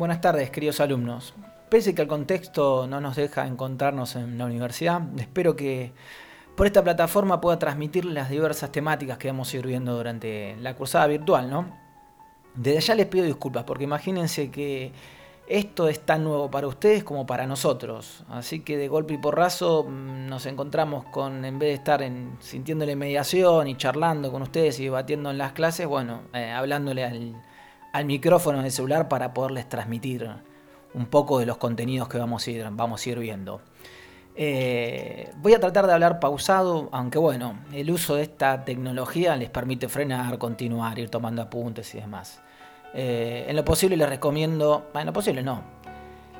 Buenas tardes, queridos alumnos. Pese que el contexto no nos deja encontrarnos en la universidad, espero que por esta plataforma pueda transmitir las diversas temáticas que vamos a ir viendo durante la cursada virtual, ¿no? Desde ya les pido disculpas, porque imagínense que esto es tan nuevo para ustedes como para nosotros. Así que de golpe y porrazo mm, nos encontramos con, en vez de estar en, sintiéndole mediación y charlando con ustedes y debatiendo en las clases, bueno, eh, hablándole al, al, micrófono del celular para poderles transmitir un poco de los contenidos que vamos a ir, vamos a ir viendo. Eh, voy a tratar de hablar pausado, aunque bueno, el uso de esta tecnología les permite frenar, continuar, ir tomando apuntes y demás. Eh, en lo posible les recomiendo, en lo posible no,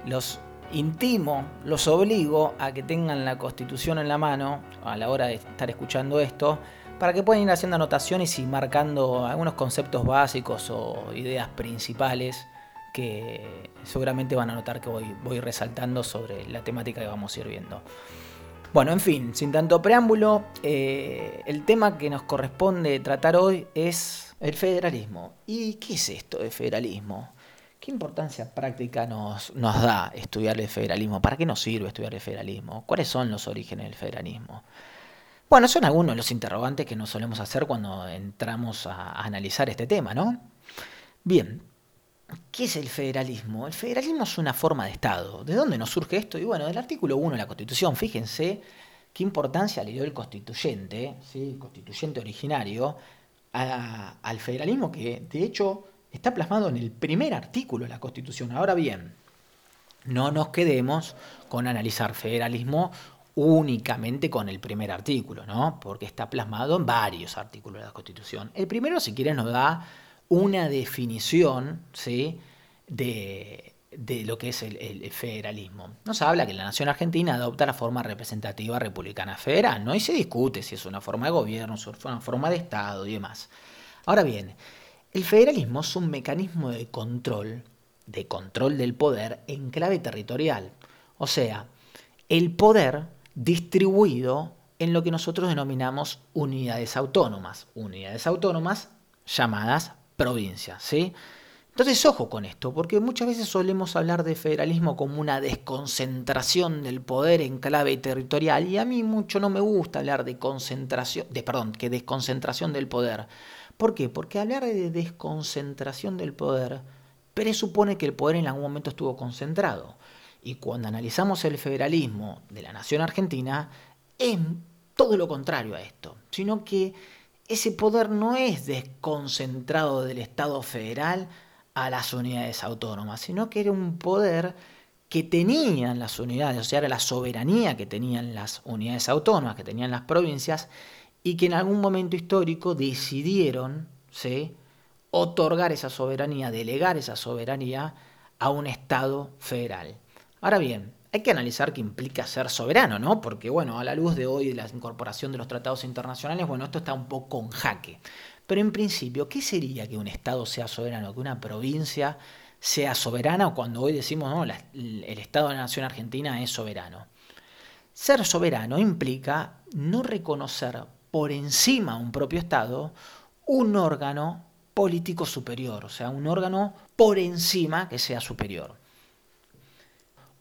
los intimo, los obligo a que tengan la constitución en la mano a la hora de estar escuchando esto, para que puedan ir haciendo anotaciones y marcando algunos conceptos básicos o ideas principales que seguramente van a notar que voy, voy resaltando sobre la temática que vamos a ir viendo. Bueno, en fin, sin tanto preámbulo, eh, el tema que nos corresponde tratar hoy es el federalismo. ¿Y qué es esto de federalismo? ¿Qué importancia práctica nos, nos da estudiar el federalismo? ¿Para qué nos sirve estudiar el federalismo? ¿Cuáles son los orígenes del federalismo? Bueno, son algunos de los interrogantes que nos solemos hacer cuando entramos a analizar este tema, ¿no? Bien, ¿Qué es el federalismo? El federalismo es una forma de Estado. ¿De dónde nos surge esto? Y bueno, del artículo 1 de la Constitución, fíjense qué importancia le dio el constituyente, ¿sí? constituyente originario, al federalismo que de hecho está plasmado en el primer artículo de la Constitución. Ahora bien, no nos quedemos con analizar federalismo únicamente con el primer artículo, ¿no? Porque está plasmado en varios artículos de la Constitución. El primero, si quieren, nos da una definición ¿sí? de, lo que es el, federalismo. Nos habla que la nación argentina adopta la forma representativa republicana federal, ¿no? Y se discute si es una forma de gobierno, si es una forma de Estado y demás. Ahora bien, el federalismo es un mecanismo de control, de control del poder en clave territorial. O sea, el poder distribuido en lo que nosotros denominamos unidades autónomas. Unidades autónomas llamadas provincias, ¿sí? Entonces, ojo con esto, porque muchas veces solemos hablar de federalismo como una desconcentración del poder en clave territorial, y a mí mucho no me gusta hablar de concentración, de perdón, que desconcentración del poder. ¿Por qué? Porque hablar de desconcentración del poder presupone que el poder en algún momento estuvo concentrado. Y cuando analizamos el federalismo de la nación argentina, es todo lo contrario a esto, sino que ese poder no es desconcentrado del Estado federal a las unidades autónomas, sino que era un poder que tenían las unidades, o sea, era la soberanía que tenían las unidades autónomas, que tenían las provincias, y que en algún momento histórico decidieron otorgar esa soberanía, delegar esa soberanía a un Estado federal. Ahora bien, hay que analizar qué implica ser soberano, ¿no? Porque, bueno, a la luz de hoy de la incorporación de los tratados internacionales, bueno, esto está un poco en jaque. Pero en principio, ¿qué sería que un Estado sea soberano, que una provincia sea soberana o cuando hoy decimos, no, el Estado de la Nación Argentina es soberano? Ser soberano implica no reconocer por encima de un propio Estado un órgano político superior, o sea, un órgano por encima que sea superior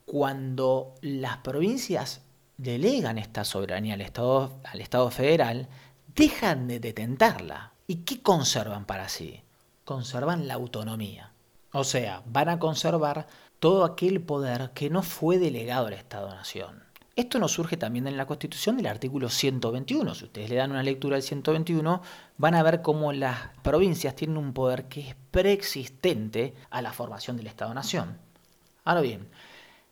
cuando las provincias delegan esta soberanía al Estado, al Estado federal, dejan de detentarla. ¿Y qué conservan para sí? Conservan la autonomía. O sea, van a conservar todo aquel poder que no fue delegado al Estado-Nación. Esto nos surge también en la Constitución del artículo 121. Si ustedes le dan una lectura al 121, van a ver cómo las provincias tienen un poder que es preexistente a la formación del Estado-Nación. Ahora bien,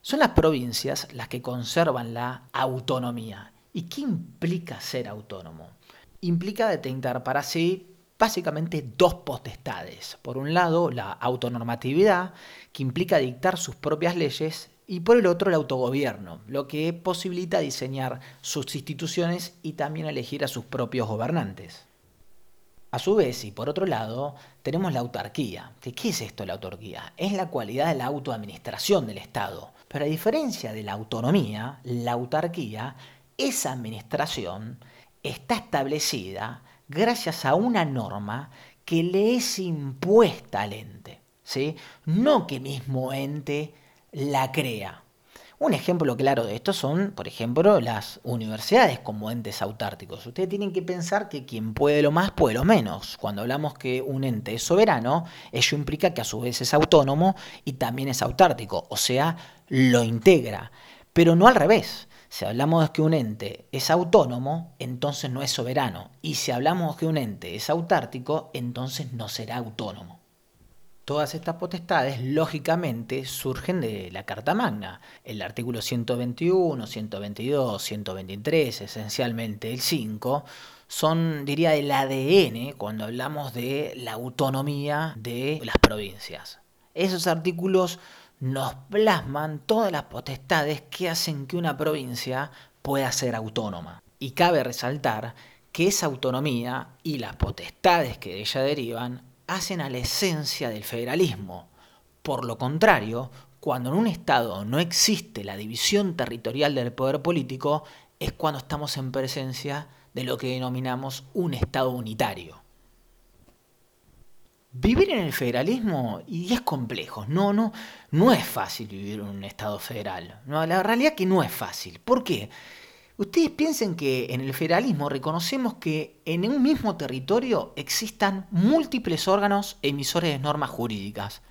son las provincias las que conservan la autonomía. ¿Y qué implica ser autónomo? Implica detentar para sí básicamente dos potestades. Por un lado, la autonormatividad, que implica dictar sus propias leyes, y por el otro, el autogobierno, lo que posibilita diseñar sus instituciones y también elegir a sus propios gobernantes. A su vez, y por otro lado, tenemos la autarquía. ¿Qué es esto la autarquía? Es la cualidad de la autoadministración del Estado. Pero a diferencia de la autonomía, la autarquía, esa administración está establecida gracias a una norma que le es impuesta al ente. ¿sí? no que mismo ente la crea. Un ejemplo claro de esto son, por ejemplo, las universidades como entes autárticos. Ustedes tienen que pensar que quien puede lo más puede lo menos. Cuando hablamos que un ente es soberano, ello implica que a su vez es autónomo y también es autártico, o sea, lo integra. Pero no al revés. Si hablamos de que un ente es autónomo, entonces no es soberano. Y si hablamos de que un ente es autártico, entonces no será autónomo. Todas estas potestades, lógicamente, surgen de la Carta Magna. El artículo 121, 122, 123, esencialmente el 5, son, diría, el ADN cuando hablamos de la autonomía de las provincias. Esos artículos nos plasman todas las potestades que hacen que una provincia pueda ser autónoma. Y cabe resaltar que esa autonomía y las potestades que de ella derivan hacen a la esencia del federalismo. Por lo contrario, cuando en un Estado no existe la división territorial del poder político, es cuando estamos en presencia de lo que denominamos un Estado unitario. Vivir en el federalismo y es complejo, no, no, no es fácil vivir en un Estado federal. No, la realidad es que no es fácil. ¿Por qué? Ustedes piensen que en el federalismo reconocemos que en un mismo territorio existan múltiples órganos emisores de normas jurídicas,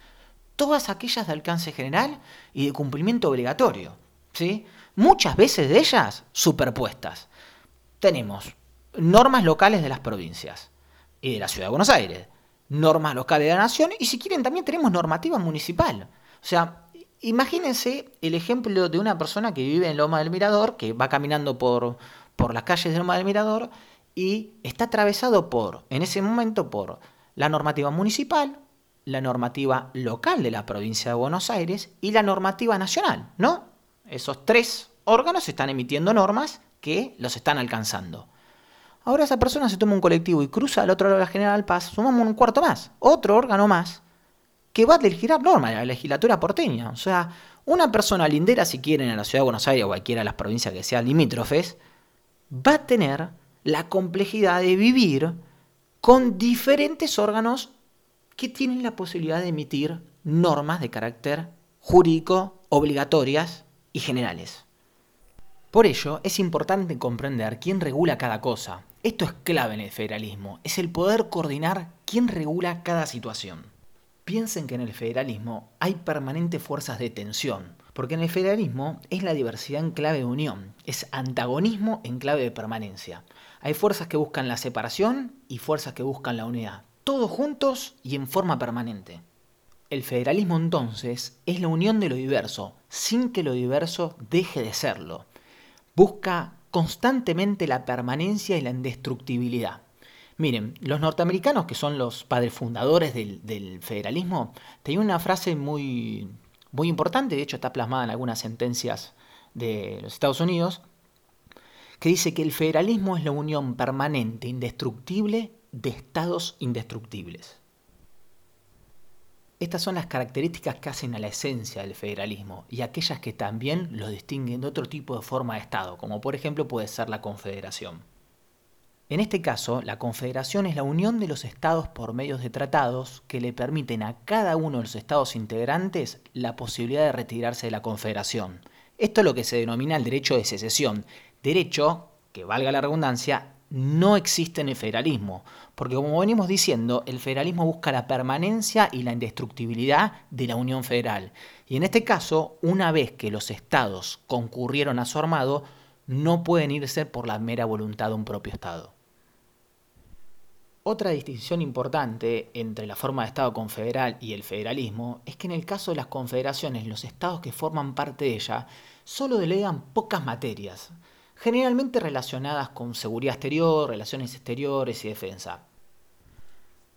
todas aquellas de alcance general y de cumplimiento obligatorio, ¿sí? muchas veces de ellas superpuestas. Tenemos normas locales de las provincias y de la Ciudad de Buenos Aires, normas locales de la nación y si quieren también tenemos normativa municipal. O sea, Imagínense el ejemplo de una persona que vive en Loma del Mirador, que va caminando por, por las calles de Loma del Mirador y está atravesado por, en ese momento, por la normativa municipal, la normativa local de la provincia de Buenos Aires y la normativa nacional, ¿no? Esos tres órganos están emitiendo normas que los están alcanzando. Ahora esa persona se toma un colectivo y cruza al otro lado de la General Paz, sumamos un cuarto más, otro órgano más, que va a legislar normas, la legislatura porteña. O sea, una persona lindera, si quieren, en la ciudad de Buenos Aires o cualquiera de las provincias que sean limítrofes, va a tener la complejidad de vivir con diferentes órganos que tienen la posibilidad de emitir normas de carácter jurídico, obligatorias y generales. Por ello, es importante comprender quién regula cada cosa. Esto es clave en el federalismo, es el poder coordinar quién regula cada situación. Piensen que en el federalismo hay permanentes fuerzas de tensión, porque en el federalismo es la diversidad en clave de unión, es antagonismo en clave de permanencia. Hay fuerzas que buscan la separación y fuerzas que buscan la unidad, todos juntos y en forma permanente. El federalismo entonces es la unión de lo diverso, sin que lo diverso deje de serlo. Busca constantemente la permanencia y la indestructibilidad. Miren, los norteamericanos, que son los padres fundadores del, federalismo, tenían una frase muy, muy importante, de hecho está plasmada en algunas sentencias de los Estados Unidos, que dice que el federalismo es la unión permanente, indestructible, de estados indestructibles. Estas son las características que hacen a la esencia del federalismo y aquellas que también lo distinguen de otro tipo de forma de Estado, como por ejemplo puede ser la confederación. En este caso, la confederación es la unión de los estados por medios de tratados que le permiten a cada uno de los estados integrantes la posibilidad de retirarse de la confederación. Esto es lo que se denomina el derecho de secesión. Derecho, que valga la redundancia, no existe en el federalismo, porque como venimos diciendo, el federalismo busca la permanencia y la indestructibilidad de la Unión Federal. Y en este caso, una vez que los estados concurrieron a su armado, no pueden irse por la mera voluntad de un propio estado. Otra distinción importante entre la forma de Estado confederal y el federalismo es que en el caso de las confederaciones los estados que forman parte de ella solo delegan pocas materias, generalmente relacionadas con seguridad exterior, relaciones exteriores y defensa.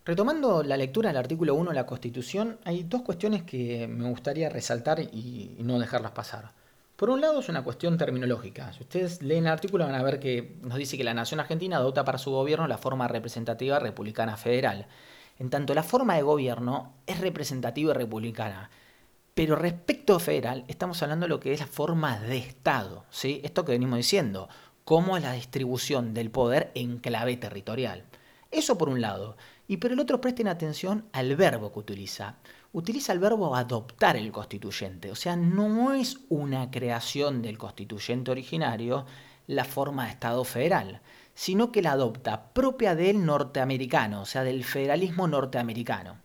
Retomando la lectura del artículo 1 de la Constitución, hay dos cuestiones que me gustaría resaltar y no dejarlas pasar. Por un lado es una cuestión terminológica. Si ustedes leen el artículo van a ver que nos dice que la nación argentina adopta para su gobierno la forma representativa republicana federal. En tanto la forma de gobierno es representativa y republicana. Pero respecto federal, estamos hablando de lo que es la forma de Estado. ¿sí? Esto que venimos diciendo, cómo es la distribución del poder en clave territorial. Eso por un lado. Y por el otro presten atención al verbo que utiliza. Utiliza el verbo adoptar el constituyente, o sea, no es una creación del constituyente originario la forma de Estado federal, sino que la adopta propia del norteamericano, o sea, del federalismo norteamericano.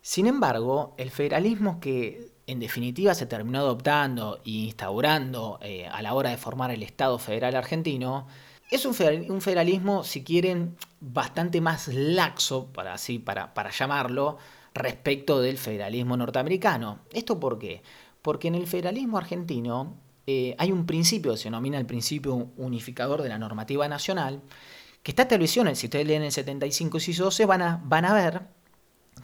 Sin embargo, el federalismo que en definitiva se terminó adoptando e instaurando eh, a la hora de formar el Estado federal argentino, es un, federalismo, si quieren, bastante más laxo, para, así, para, para llamarlo, respecto del federalismo norteamericano. ¿Esto por qué? Porque en el federalismo argentino eh, hay un principio, se denomina el principio unificador de la normativa nacional, que está establecido, si ustedes leen el 75 y 12, van a, van a ver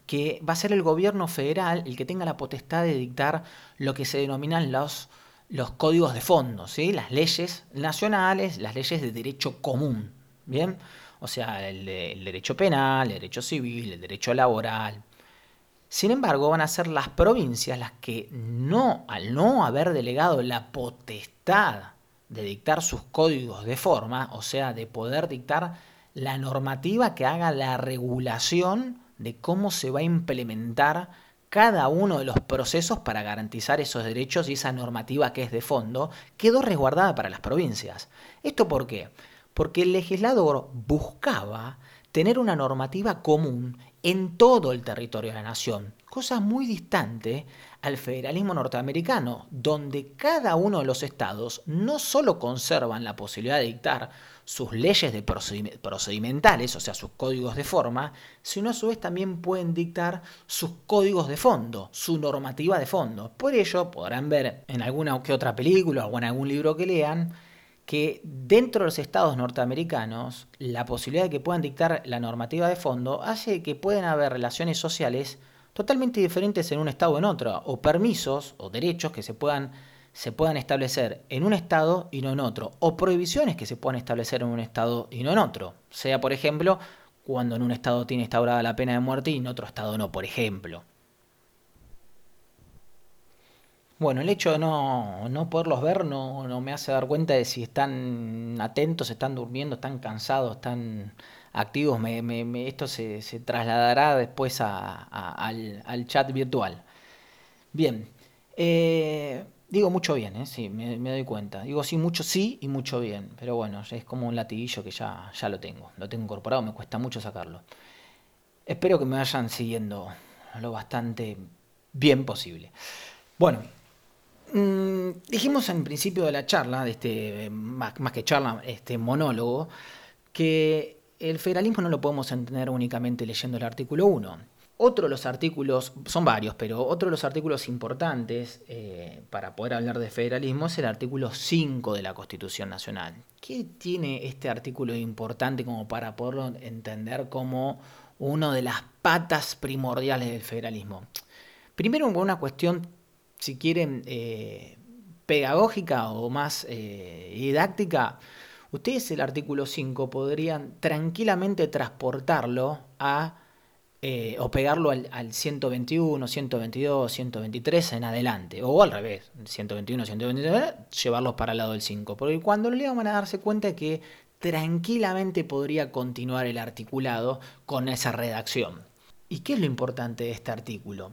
que va a ser el gobierno federal el que tenga la potestad de dictar lo que se denominan los, los códigos de fondo, ¿sí? las leyes nacionales, las leyes de derecho común. ¿bien? O sea, el, el derecho penal, el derecho civil, el derecho laboral, sin embargo, van a ser las provincias las que no, al no haber delegado la potestad de dictar sus códigos de forma, o sea, de poder dictar la normativa que haga la regulación de cómo se va a implementar cada uno de los procesos para garantizar esos derechos y esa normativa que es de fondo, quedó resguardada para las provincias. ¿Esto por qué? Porque el legislador buscaba tener una normativa común en todo el territorio de la nación, cosa muy distante al federalismo norteamericano, donde cada uno de los estados no solo conservan la posibilidad de dictar sus leyes procedimentales, o sea, sus códigos de forma, sino a su vez también pueden dictar sus códigos de fondo, su normativa de fondo. Por ello, podrán ver en alguna que otra película o en algún libro que lean, que dentro de los estados norteamericanos la posibilidad de que puedan dictar la normativa de fondo hace que puedan haber relaciones sociales totalmente diferentes en un estado o en otro, o permisos o derechos que se puedan, se puedan establecer en un estado y no en otro, o prohibiciones que se puedan establecer en un estado y no en otro, sea por ejemplo cuando en un estado tiene instaurada la pena de muerte y en otro estado no, por ejemplo. Bueno, el hecho de no, no poderlos ver no, no, me hace dar cuenta de si están atentos, están durmiendo, están cansados, están activos. Esto se, se, trasladará después al, al, chat virtual. Bien, eh, digo mucho bien, ¿eh? sí, me, doy cuenta. Digo sí, mucho sí y mucho bien. Pero bueno, es como un latiguillo que ya, ya lo tengo. Lo tengo incorporado, me cuesta mucho sacarlo. Espero que me vayan siguiendo lo bastante bien posible. Bueno, Mm, dijimos en principio de la charla, de este, más, que charla, este monólogo, que el federalismo no lo podemos entender únicamente leyendo el artículo 1. Otro de los artículos, son varios, pero otro de los artículos importantes eh, para poder hablar de federalismo es el artículo 5 de la Constitución Nacional. ¿Qué tiene este artículo importante como para poderlo entender como una de las patas primordiales del federalismo? Primero, una cuestión si quieren, eh, pedagógica o más eh, didáctica, ustedes el artículo 5 podrían tranquilamente transportarlo a eh, o pegarlo al, 121, 122, 123 en adelante, o al revés, 121, 123, llevarlos para el lado del 5, porque cuando lo lean van a darse cuenta que tranquilamente podría continuar el articulado con esa redacción. ¿Y qué es lo importante de este artículo?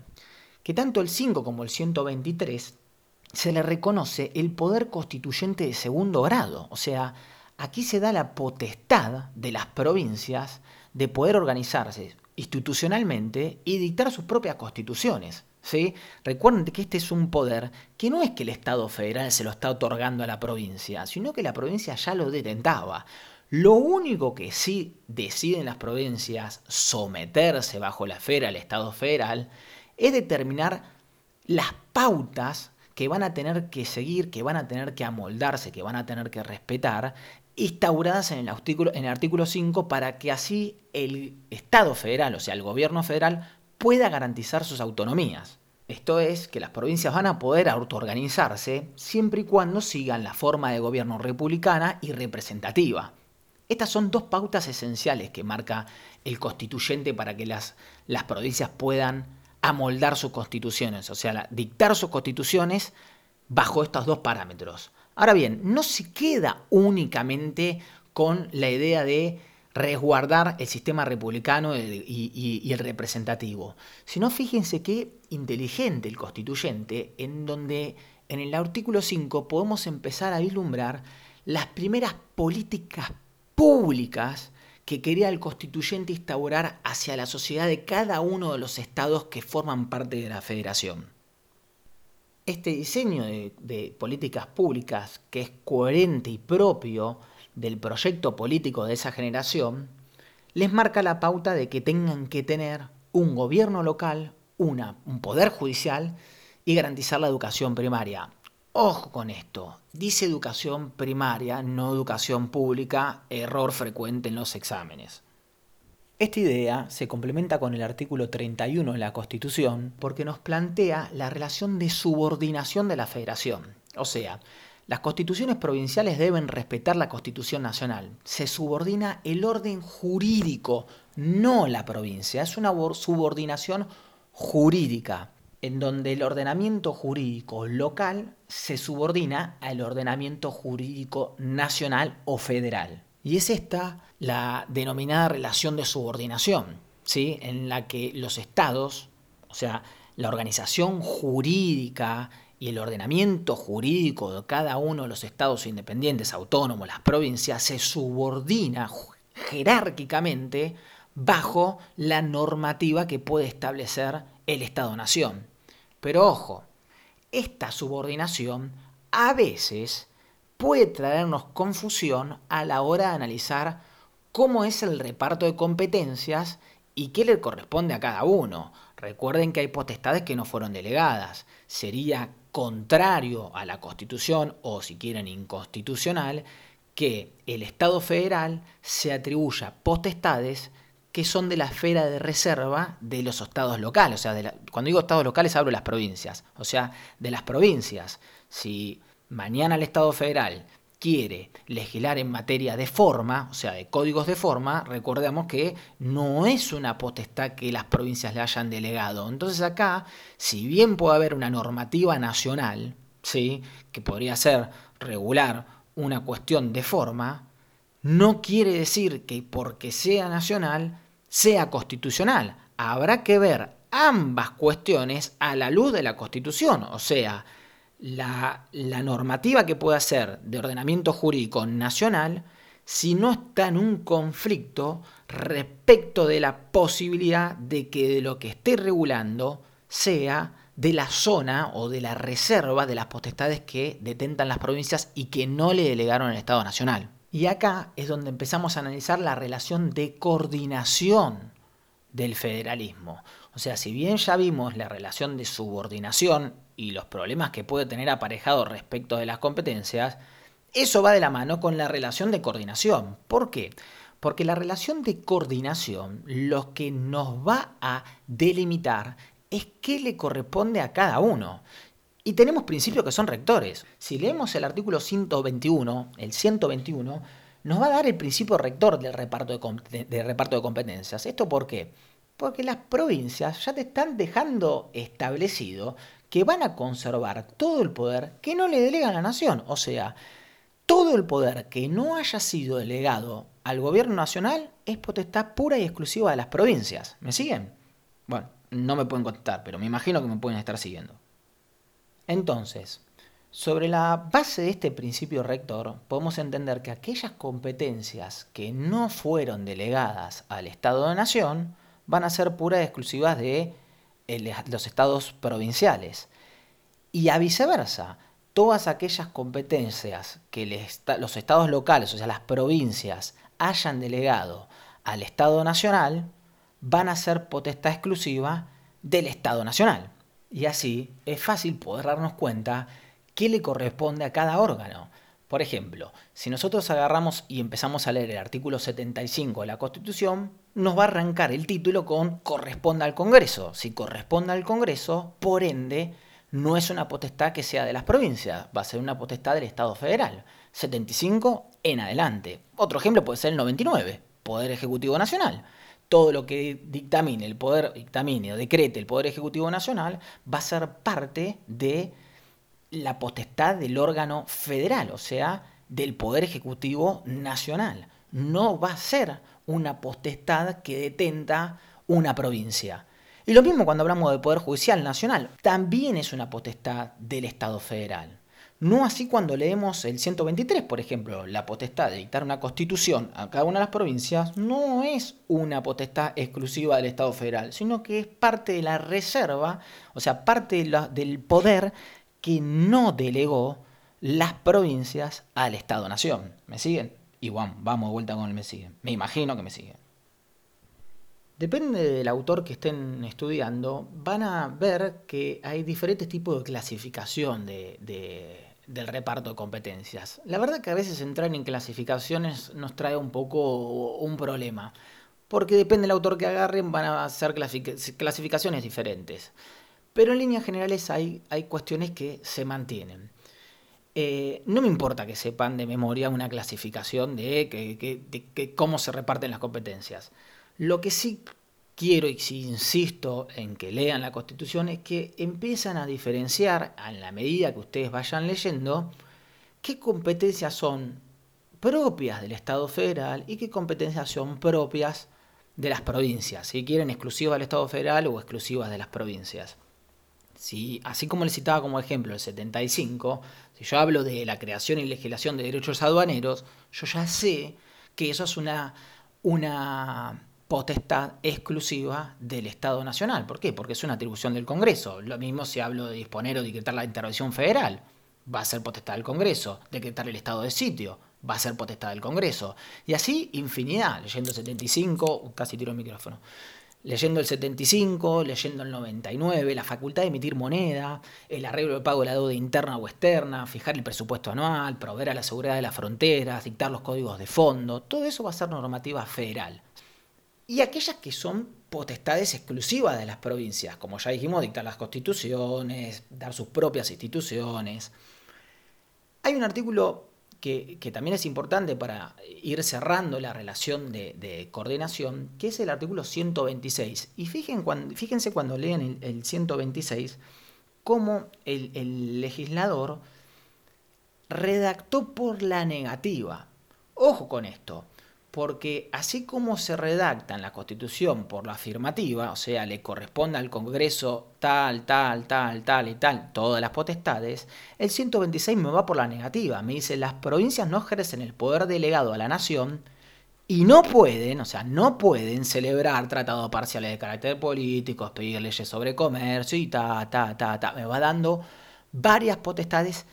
que tanto el 5 como el 123 se le reconoce el poder constituyente de segundo grado. O sea, aquí se da la potestad de las provincias de poder organizarse institucionalmente y dictar sus propias constituciones. ¿sí? Recuerden que este es un poder que no es que el Estado federal se lo está otorgando a la provincia, sino que la provincia ya lo detentaba. Lo único que sí deciden las provincias someterse bajo la esfera del Estado federal es determinar las pautas que van a tener que seguir, que van a tener que amoldarse, que van a tener que respetar, instauradas en el artículo, en el artículo 5 para que así el Estado federal, o sea, el gobierno federal, pueda garantizar sus autonomías. Esto es que las provincias van a poder autoorganizarse siempre y cuando sigan la forma de gobierno republicana y representativa. Estas son dos pautas esenciales que marca el constituyente para que las, las provincias puedan amoldar sus constituciones, o sea, dictar sus constituciones bajo estos dos parámetros. Ahora bien, no se queda únicamente con la idea de resguardar el sistema republicano y, el representativo, sino fíjense qué inteligente el constituyente, en donde en el artículo 5 podemos empezar a vislumbrar las primeras políticas públicas que quería el constituyente instaurar hacia la sociedad de cada uno de los estados que forman parte de la federación. Este diseño de, políticas públicas, que es coherente y propio del proyecto político de esa generación, les marca la pauta de que tengan que tener un gobierno local, una, un poder judicial y garantizar la educación primaria. Ojo con esto, dice educación primaria, no educación pública, error frecuente en los exámenes. Esta idea se complementa con el artículo 31 de la Constitución porque nos plantea la relación de subordinación de la federación. O sea, las constituciones provinciales deben respetar la Constitución nacional. Se subordina el orden jurídico, no la provincia. Es una subordinación jurídica en donde el ordenamiento jurídico local se subordina al ordenamiento jurídico nacional o federal. Y es esta la denominada relación de subordinación, ¿sí? en la que los estados, o sea, la organización jurídica y el ordenamiento jurídico de cada uno de los estados independientes, autónomos, las provincias, se subordina jerárquicamente bajo la normativa que puede establecer el Estado-Nación. Pero ojo, esta subordinación a veces puede traernos confusión a la hora de analizar cómo es el reparto de competencias y qué le corresponde a cada uno. Recuerden que hay potestades que no fueron delegadas. Sería contrario a la Constitución o si quieren inconstitucional que el Estado federal se atribuya potestades que son de la esfera de reserva de los estados locales. O sea, cuando digo estados locales hablo de las provincias. O sea, de las provincias. Si mañana el Estado federal quiere legislar en materia de forma, o sea, de códigos de forma, recordemos que no es una potestad que las provincias le hayan delegado. Entonces acá, si bien puede haber una normativa nacional, ¿sí? que podría ser regular una cuestión de forma, no quiere decir que porque sea nacional sea constitucional. Habrá que ver ambas cuestiones a la luz de la Constitución, o sea, la, normativa que pueda ser de ordenamiento jurídico nacional si no está en un conflicto respecto de la posibilidad de que de lo que esté regulando sea de la zona o de la reserva de las potestades que detentan las provincias y que no le delegaron al Estado Nacional. Y acá es donde empezamos a analizar la relación de coordinación del federalismo. O sea, si bien ya vimos la relación de subordinación y los problemas que puede tener aparejado respecto de las competencias, eso va de la mano con la relación de coordinación. ¿Por qué? Porque la relación de coordinación lo que nos va a delimitar es qué le corresponde a cada uno. Y tenemos principios que son rectores. Si leemos el artículo 121, el 121, nos va a dar el principio rector del reparto de, reparto de competencias. ¿Esto por qué? Porque las provincias ya te están dejando establecido que van a conservar todo el poder que no le delega a la nación. O sea, todo el poder que no haya sido delegado al gobierno nacional es potestad pura y exclusiva de las provincias. ¿Me siguen? Bueno, no me pueden contestar, pero me imagino que me pueden estar siguiendo. Entonces, sobre la base de este principio rector, podemos entender que aquellas competencias que no fueron delegadas al Estado de Nación van a ser puras y exclusivas de los estados provinciales. Y a viceversa, todas aquellas competencias que los estados locales, o sea, las provincias, hayan delegado al Estado Nacional, van a ser potestad exclusiva del Estado Nacional. Y así es fácil poder darnos cuenta qué le corresponde a cada órgano. Por ejemplo, si nosotros agarramos y empezamos a leer el artículo 75 de la Constitución, nos va a arrancar el título con corresponde al Congreso. Si corresponde al Congreso, por ende, no es una potestad que sea de las provincias, va a ser una potestad del Estado federal. 75 en adelante. Otro ejemplo puede ser el 99, Poder Ejecutivo Nacional todo lo que dictamine el poder, dictamine o decrete el Poder Ejecutivo Nacional va a ser parte de la potestad del órgano federal, o sea, del Poder Ejecutivo Nacional. no va a ser una potestad que detenta una provincia. Y lo mismo cuando hablamos del Poder Judicial Nacional, también es una potestad del Estado federal. No así cuando leemos el 123, por ejemplo, la potestad de dictar una constitución a cada una de las provincias no es una potestad exclusiva del Estado federal, sino que es parte de la reserva, o sea, parte del poder que no delegó las provincias al Estado-Nación. ¿Me siguen? Y vamos de vuelta con el me siguen. Me imagino que me siguen. Depende del autor que estén estudiando, van a ver que hay diferentes tipos de clasificación del reparto de competencias. La verdad que a veces entrar en clasificaciones nos trae un poco un problema, porque depende del autor que agarren, van a ser clasificaciones diferentes. Pero en líneas generales hay, hay cuestiones que se mantienen. Eh, no me importa que sepan de memoria una clasificación de cómo se reparten las competencias. Lo que sí quiero y sí insisto en que lean la Constitución es que empiezan a diferenciar, en la medida que ustedes vayan leyendo, qué competencias son propias del Estado federal y qué competencias son propias de las provincias, si quieren exclusivas del Estado federal o exclusivas de las provincias. Si, así como les citaba como ejemplo el 75, si yo hablo de la creación y legislación de derechos aduaneros, yo ya sé que eso es una, potestad exclusiva del Estado Nacional. ¿Por qué? Porque es una atribución del Congreso. Lo mismo si hablo de disponer o decretar la intervención federal. Va a ser potestad del Congreso. Decretar el estado de sitio. Va a ser potestad del Congreso. Y así infinidad. Leyendo el 75, casi tiro el micrófono. Leyendo el 75, leyendo el 99, la facultad de emitir moneda, el arreglo de pago de la deuda interna o externa, fijar el presupuesto anual, proveer a la seguridad de las fronteras, dictar los códigos de fondo, todo eso va a ser normativa federal y aquellas que son potestades exclusivas de las provincias, como ya dijimos, dictar las constituciones, dar sus propias instituciones. Hay un artículo que, también es importante para ir cerrando la relación de, coordinación, que es el artículo 126. Y fíjense cuando leen el, 126, cómo el legislador redactó por la negativa. Ojo con esto porque así como se redacta en la Constitución por la afirmativa, o sea, le corresponde al Congreso tal, tal, tal, tal y tal, todas las potestades, el 126 me va por la negativa, me dice, las provincias no ejercen el poder delegado a la nación y no pueden, o sea, no pueden celebrar tratados parciales de carácter político, expedir leyes sobre comercio y ta, ta, ta, ta, me va dando varias potestades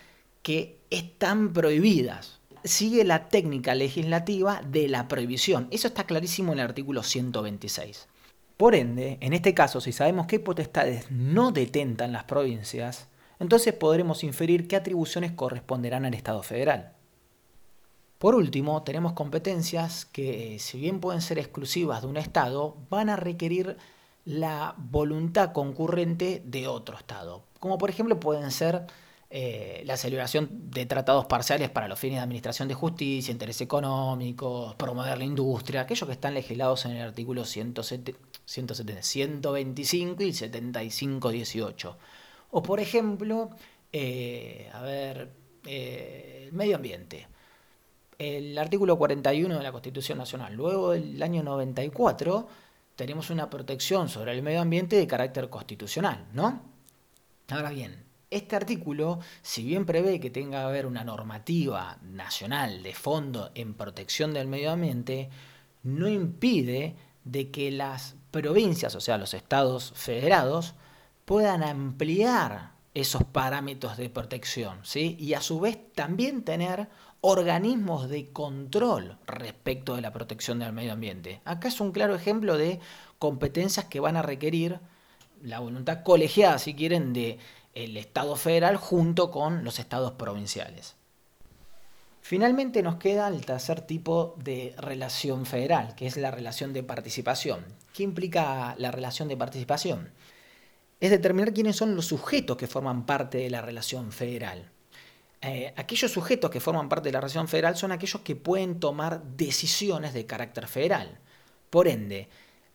que están prohibidas sigue la técnica legislativa de la prohibición. Eso está clarísimo en el artículo 126. Por ende, en este caso, si sabemos qué potestades no detentan las provincias, entonces podremos inferir qué atribuciones corresponderán al Estado federal. Por último, tenemos competencias que, si bien pueden ser exclusivas de un Estado, van a requerir la voluntad concurrente de otro Estado. Como por ejemplo pueden ser eh, la celebración de tratados parciales para los fines de administración de justicia, interés económico, promover la industria, aquellos que están legislados en el artículo 107, 125 y 7518. O por ejemplo, eh, a ver, eh, medio ambiente. El artículo 41 de la Constitución Nacional. Luego del año 94 tenemos una protección sobre el medio ambiente de carácter constitucional, ¿no? Ahora bien, este artículo, si bien prevé que tenga que haber una normativa nacional de fondo en protección del medio ambiente, no impide de que las provincias, o sea, los estados federados, puedan ampliar esos parámetros de protección, ¿sí? Y a su vez también tener organismos de control respecto de la protección del medio ambiente. Acá es un claro ejemplo de competencias que van a requerir la voluntad colegiada, si quieren, de el Estado federal junto con los estados provinciales. Finalmente nos queda el tercer tipo de relación federal, que es la relación de participación. ¿Qué implica la relación de participación? Es determinar quiénes son los sujetos que forman parte de la relación federal. Eh, aquellos sujetos que forman parte de la relación federal son aquellos que pueden tomar decisiones de carácter federal. Por ende,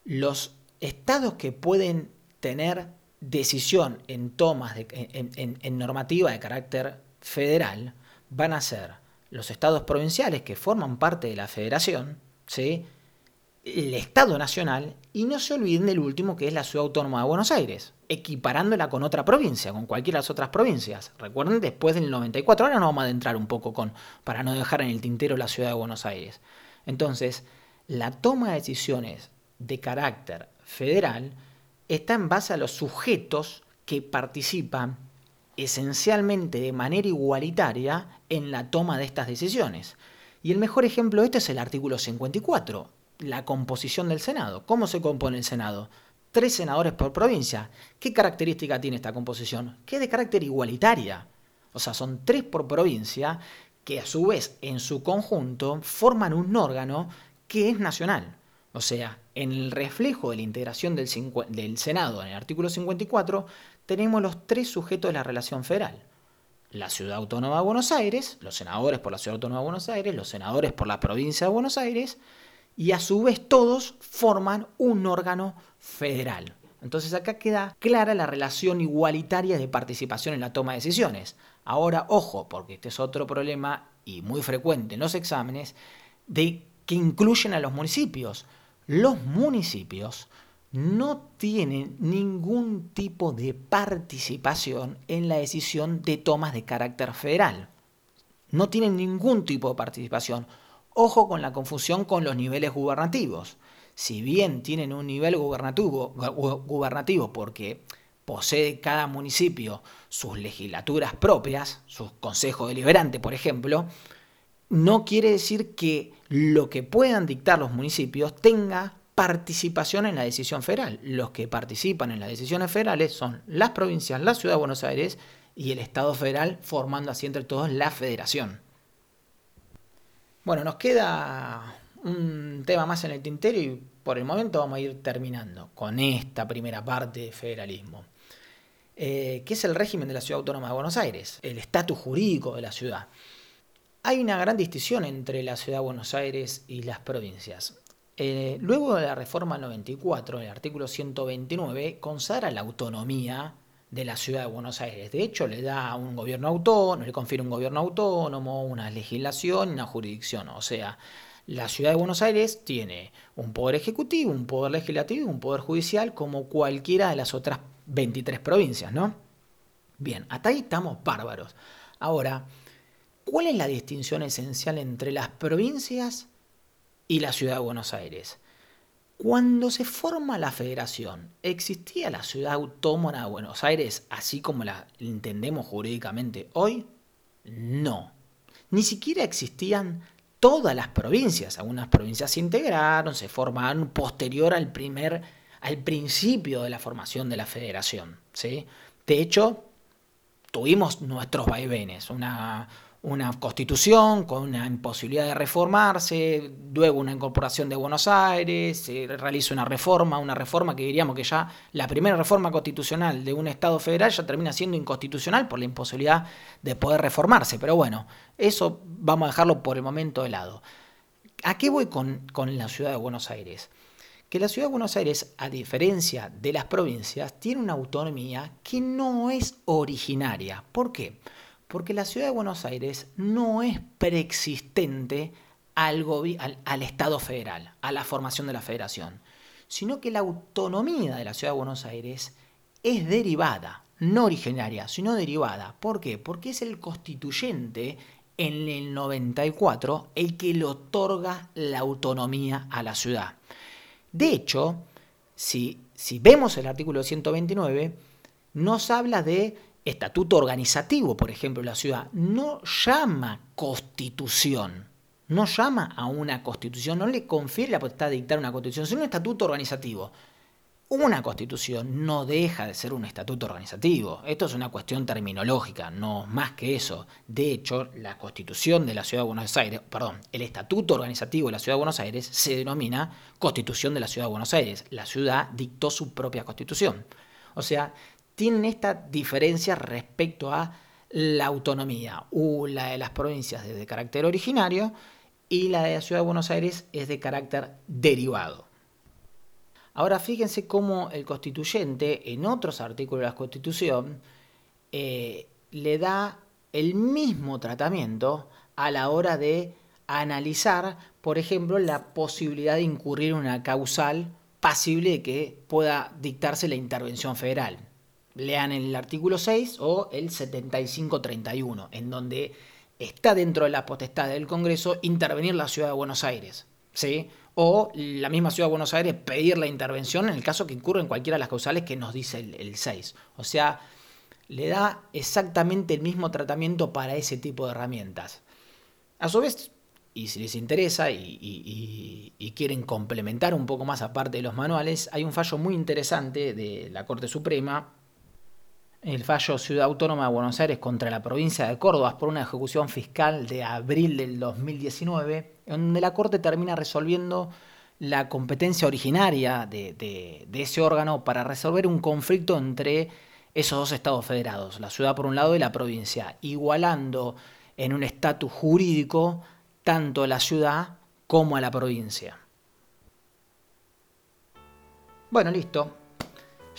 los estados que pueden tener decisión en tomas, en, normativa de carácter federal, van a ser los estados provinciales que forman parte de la federación, ¿sí? el Estado Nacional y no se olviden del último que es la Ciudad Autónoma de Buenos Aires, equiparándola con otra provincia, con cualquiera de las otras provincias. Recuerden, después del 94, ahora nos vamos a adentrar un poco con, para no dejar en el tintero la Ciudad de Buenos Aires. Entonces, la toma de decisiones de carácter federal está en base a los sujetos que participan esencialmente de manera igualitaria en la toma de estas decisiones. Y el mejor ejemplo de esto es el artículo 54, la composición del Senado. ¿Cómo se compone el Senado? Tres senadores por provincia. ¿Qué característica tiene esta composición? Que es de carácter igualitaria. O sea, son tres por provincia que a su vez en su conjunto forman un órgano que es nacional. O sea, en el reflejo de la integración del, Senado en el artículo 54, tenemos los tres sujetos de la relación federal. La Ciudad Autónoma de Buenos Aires, los senadores por la Ciudad Autónoma de Buenos Aires, los senadores por la provincia de Buenos Aires y a su vez todos forman un órgano federal. Entonces acá queda clara la relación igualitaria de participación en la toma de decisiones. Ahora, ojo, porque este es otro problema y muy frecuente en los exámenes, de que incluyen a los municipios. Los municipios no tienen ningún tipo de participación en la decisión de tomas de carácter federal. No tienen ningún tipo de participación. Ojo con la confusión con los niveles gubernativos. Si bien tienen un nivel gubernativo, porque posee cada municipio sus legislaturas propias, sus consejos deliberantes, por ejemplo, no quiere decir que lo que puedan dictar los municipios tenga participación en la decisión federal. Los que participan en las decisiones federales son las provincias, la Ciudad de Buenos Aires y el Estado federal, formando así entre todos la federación. Bueno, nos queda un tema más en el tintero y por el momento vamos a ir terminando con esta primera parte de federalismo, eh, que es el régimen de la Ciudad Autónoma de Buenos Aires, el estatus jurídico de la ciudad. Hay una gran distinción entre la Ciudad de Buenos Aires y las provincias. Eh, luego de la reforma 94, el artículo 129 consagra la autonomía de la ciudad de Buenos Aires. De hecho, le da un gobierno autónomo, le confiere un gobierno autónomo, una legislación una jurisdicción. O sea, la ciudad de Buenos Aires tiene un poder ejecutivo, un poder legislativo un poder judicial como cualquiera de las otras 23 provincias, ¿no? Bien, hasta ahí estamos bárbaros. Ahora, ¿cuál es la distinción esencial entre las provincias y la ciudad de Buenos Aires? Cuando se forma la federación, ¿existía la ciudad autónoma de Buenos Aires así como la entendemos jurídicamente hoy? No. Ni siquiera existían todas las provincias. Algunas provincias se integraron, se formaron posterior al primer al principio de la formación de la federación, ¿sí? De hecho, tuvimos nuestros vaivenes, una una constitución con una imposibilidad de reformarse, luego una incorporación de Buenos Aires, se realiza una reforma, una reforma que diríamos que ya la primera reforma constitucional de un Estado federal ya termina siendo inconstitucional por la imposibilidad de poder reformarse. Pero bueno, eso vamos a dejarlo por el momento de lado. ¿A qué voy con, con la ciudad de Buenos Aires? Que la ciudad de Buenos Aires, a diferencia de las provincias, tiene una autonomía que no es originaria. ¿Por qué? La ciudad de Buenos Aires no es preexistente al, al, Estado federal, a la formación de la federación, sino que la autonomía de la ciudad de Buenos Aires es derivada, no originaria, sino derivada. ¿Por qué? Porque es el constituyente en el 94 el que le otorga la autonomía a la ciudad. De hecho, si, si vemos el artículo 129, nos habla de estatuto organizativo, por ejemplo, la ciudad, no llama constitución, no llama a una constitución, no le confiere la potestad de dictar una constitución, sino un estatuto organizativo. Una constitución no deja de ser un estatuto organizativo. Esto es una cuestión terminológica, no más que eso. De hecho, la constitución de la Ciudad de Buenos Aires, perdón, el estatuto organizativo de la Ciudad de Buenos Aires se denomina Constitución de la Ciudad de Buenos Aires. La ciudad dictó su propia constitución. O sea, tienen esta diferencia respecto a la autonomía. la de las provincias es de carácter originario y la de la Ciudad de Buenos Aires es de carácter derivado. Ahora fíjense cómo el constituyente en otros artículos de la Constitución eh, le da el mismo tratamiento a la hora de analizar, por ejemplo, la posibilidad de incurrir una causal pasible de que pueda dictarse la intervención federal. Lean el artículo 6 o el 7531, en donde está dentro de la potestad del Congreso intervenir la ciudad de Buenos Aires. ¿sí? O la misma ciudad de Buenos Aires pedir la intervención en el caso que incurra en cualquiera de las causales que nos dice el, 6. O sea, le da exactamente el mismo tratamiento para ese tipo de herramientas. A su vez, y si les interesa y, y, quieren complementar un poco más aparte de los manuales, hay un fallo muy interesante de la Corte Suprema el fallo Ciudad Autónoma de Buenos Aires contra la provincia de Córdoba por una ejecución fiscal de abril del 2019, en donde la Corte termina resolviendo la competencia originaria de, ese órgano para resolver un conflicto entre esos dos estados federados, la ciudad por un lado y la provincia, igualando en un estatus jurídico tanto a la ciudad como a la provincia. Bueno, listo.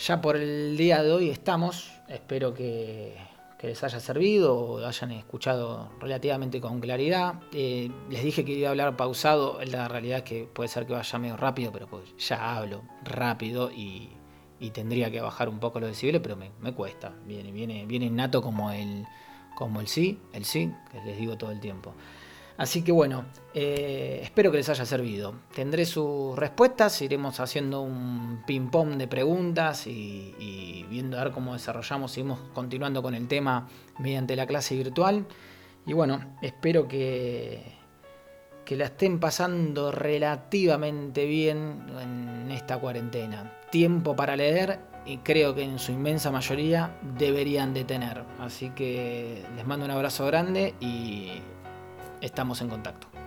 Ya por el día de hoy estamos. Espero que, les haya servido o hayan escuchado relativamente con claridad. Eh, les dije que iba a hablar pausado. La realidad es que puede ser que vaya medio rápido, pero pues ya hablo rápido y, tendría que bajar un poco los decibeles, pero me, cuesta. Viene, viene, viene innato como el, como el sí, el sí, que les digo todo el tiempo. Así que bueno, eh, espero que les haya servido. Tendré sus respuestas, iremos haciendo un ping-pong de preguntas y, viendo a ver cómo desarrollamos, seguimos continuando con el tema mediante la clase virtual. Y bueno, espero que, que la estén pasando relativamente bien en esta cuarentena. Tiempo para leer y creo que en su inmensa mayoría deberían de tener. Así que les mando un abrazo grande y Estamos en contacto.